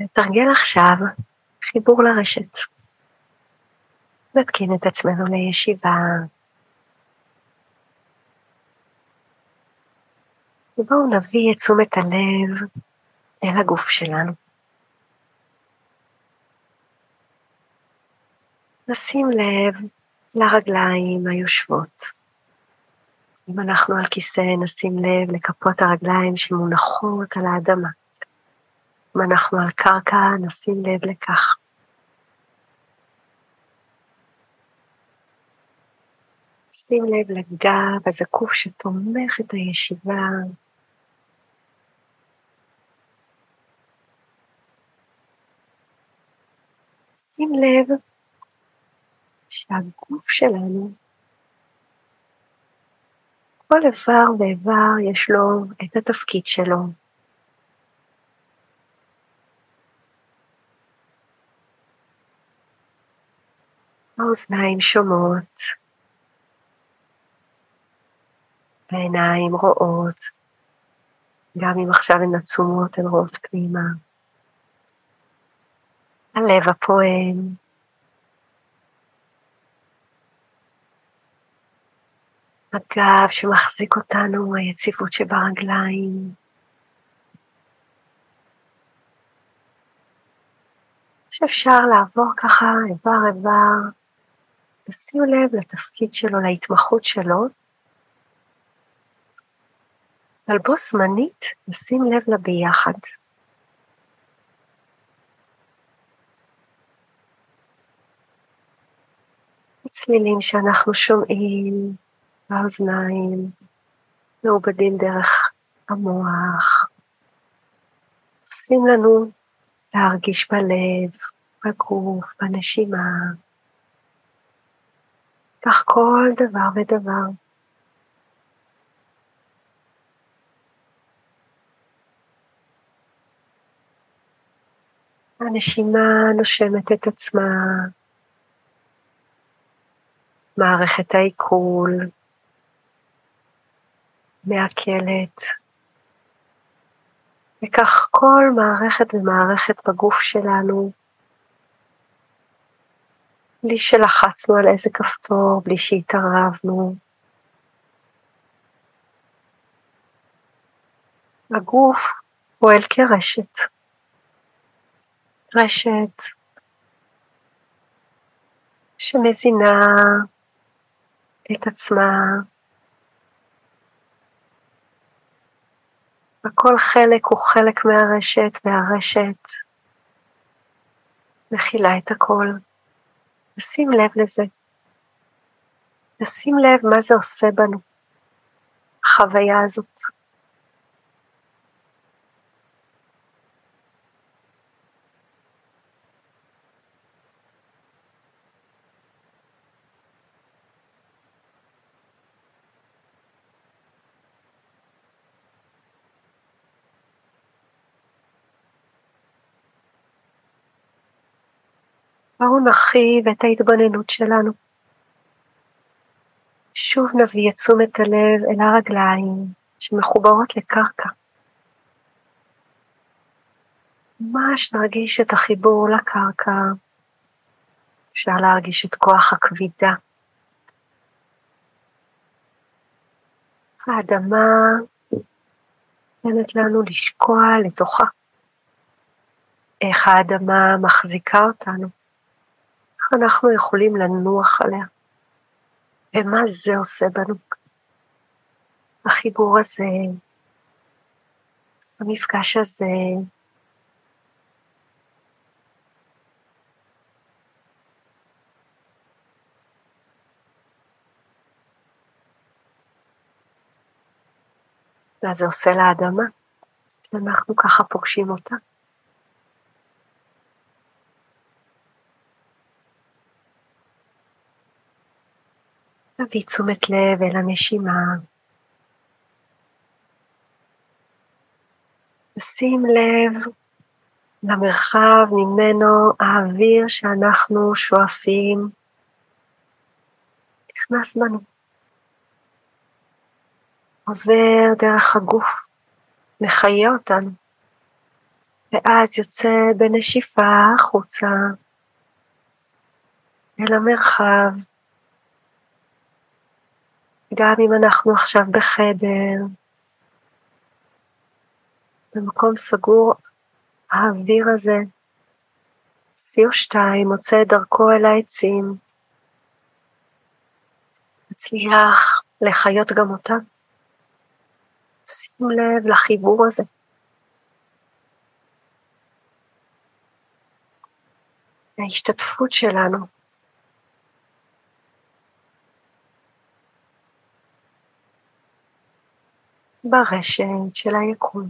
נתרגל עכשיו חיבור לרשת. נתקין את עצמנו לישיבה. ובואו נביא את תשומת הלב אל הגוף שלנו. נשים לב לרגליים היושבות. אם אנחנו על כיסא, נשים לב לכפות הרגליים שמונחות על האדמה. אם אנחנו על קרקע, נשים לב לכך. שים לב לגב הזקוף שתומך את הישיבה. שים לב שהגוף שלנו, כל איבר ואיבר יש לו את התפקיד שלו. האוזניים שומעות, העיניים רואות, גם אם עכשיו הן עצומות, הן רואות פנימה. הלב הפועם, הגב שמחזיק אותנו, היציבות שברגליים. שאפשר לעבור ככה איבר איבר תשימו לב לתפקיד שלו, להתמחות שלו, אבל בו זמנית נשים לב לביחד. צלילים שאנחנו שומעים באוזניים, מעובדים דרך המוח, עושים לנו להרגיש בלב, בגוף, בנשימה. כך כל דבר ודבר. הנשימה נושמת את עצמה, מערכת העיכול מעכלת, וכך כל מערכת ומערכת בגוף שלנו בלי שלחצנו על איזה כפתור, בלי שהתערבנו. הגוף פועל כרשת. רשת שמזינה את עצמה. וכל חלק הוא חלק מהרשת, והרשת מכילה את הכל. לשים לב לזה. לשים לב מה זה עושה בנו, החוויה הזאת. בואו נרחיב את ההתבוננות שלנו. שוב נביא את תשומת הלב אל הרגליים שמחוברות לקרקע. ממש נרגיש את החיבור לקרקע. אפשר להרגיש את כוח הכבידה. האדמה נותנת לנו לשקוע לתוכה. איך האדמה מחזיקה אותנו. אנחנו יכולים לנוח עליה, ומה זה עושה בנו. החיבור הזה, המפגש הזה, מה זה עושה לאדמה, שאנחנו ככה פוגשים אותה. תביא תשומת לב אל הנשימה. שים לב למרחב ממנו האוויר שאנחנו שואפים נכנס בנו. עובר דרך הגוף, מחיה אותנו. ואז יוצא בנשיפה החוצה אל המרחב. גם אם אנחנו עכשיו בחדר, במקום סגור, האוויר הזה, CO2 מוצא את דרכו אל העצים, מצליח לחיות גם אותם. שימו לב לחיבור הזה. ההשתתפות שלנו ברשת של היקום.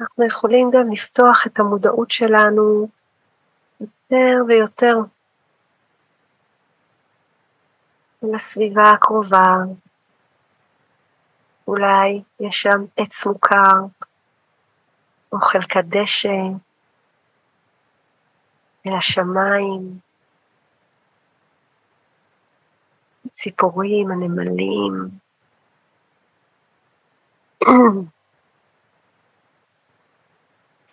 אנחנו יכולים גם לפתוח את המודעות שלנו ויותר לסביבה הקרובה. אולי יש שם עץ מוכר, או חלקת דשא, אל השמיים, ציפורים, הנמלים.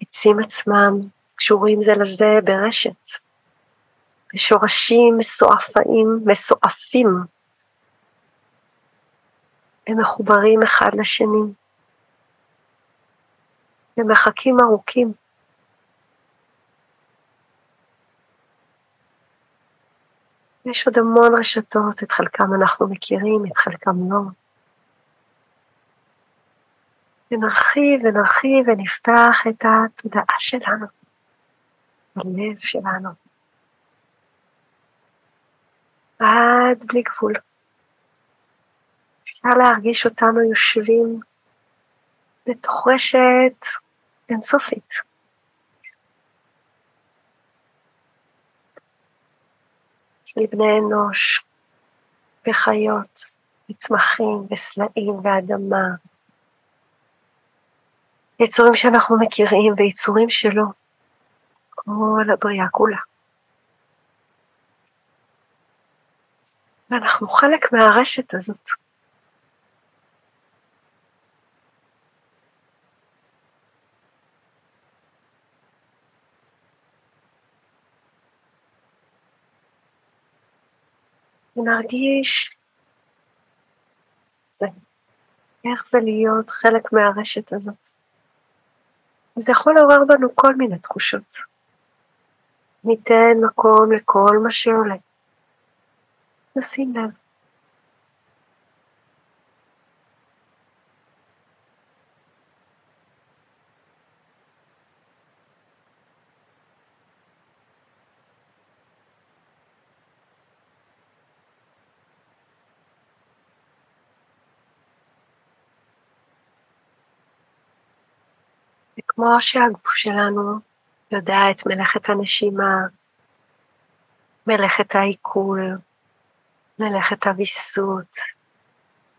העצים עצמם קשורים זה לזה ברשת, בשורשים מסועפים, מסועפים. הם מחוברים אחד לשני, במרחקים ארוכים. יש עוד המון רשתות, את חלקם אנחנו מכירים, את חלקם לא. ונרחיב ונרחיב ונפתח את התודעה שלנו, הלב שלנו, עד בלי גבול. אפשר להרגיש אותנו יושבים בתוך רשת אינסופית. של בני אנוש, וחיות, וצמחים, וסלעים, ואדמה, יצורים שאנחנו מכירים ויצורים שלא, כל הבריאה כולה. ואנחנו חלק מהרשת הזאת. ונרגיש זה, איך זה להיות חלק מהרשת הזאת. זה יכול לעורר בנו כל מיני תחושות. ניתן מקום לכל מה שעולה. נשים לב. כמו שהגוף שלנו יודע את מלאכת הנשימה, מלאכת העיכול, מלאכת הוויסות,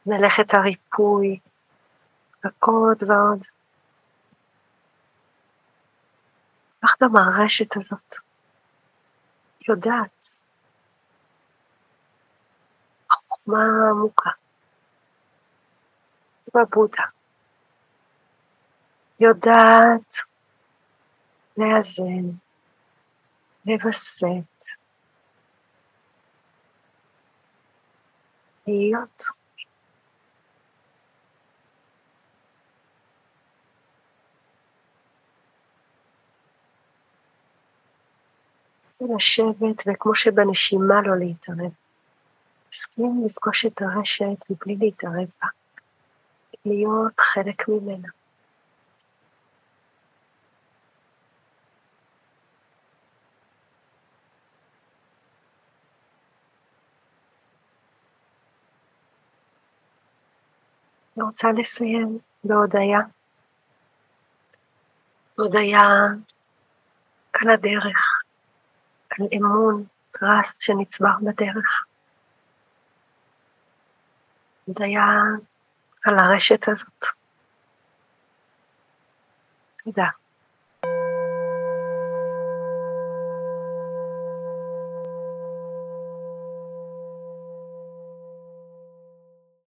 מלאכת הריפוי, ועוד ועוד. כך גם הרשת הזאת יודעת. החוכמה העמוקה בבודה. יודעת לאזן, לווסת, להיות. זה לשבת, וכמו שבנשימה לא להתערב. הסכים לפגוש את הרשת מבלי להתערב בה, להיות חלק ממנה. אני רוצה לסיים בהודיה. הודיה על הדרך, על אמון, טראסט שנצבר בדרך. הודיה על הרשת הזאת. תודה.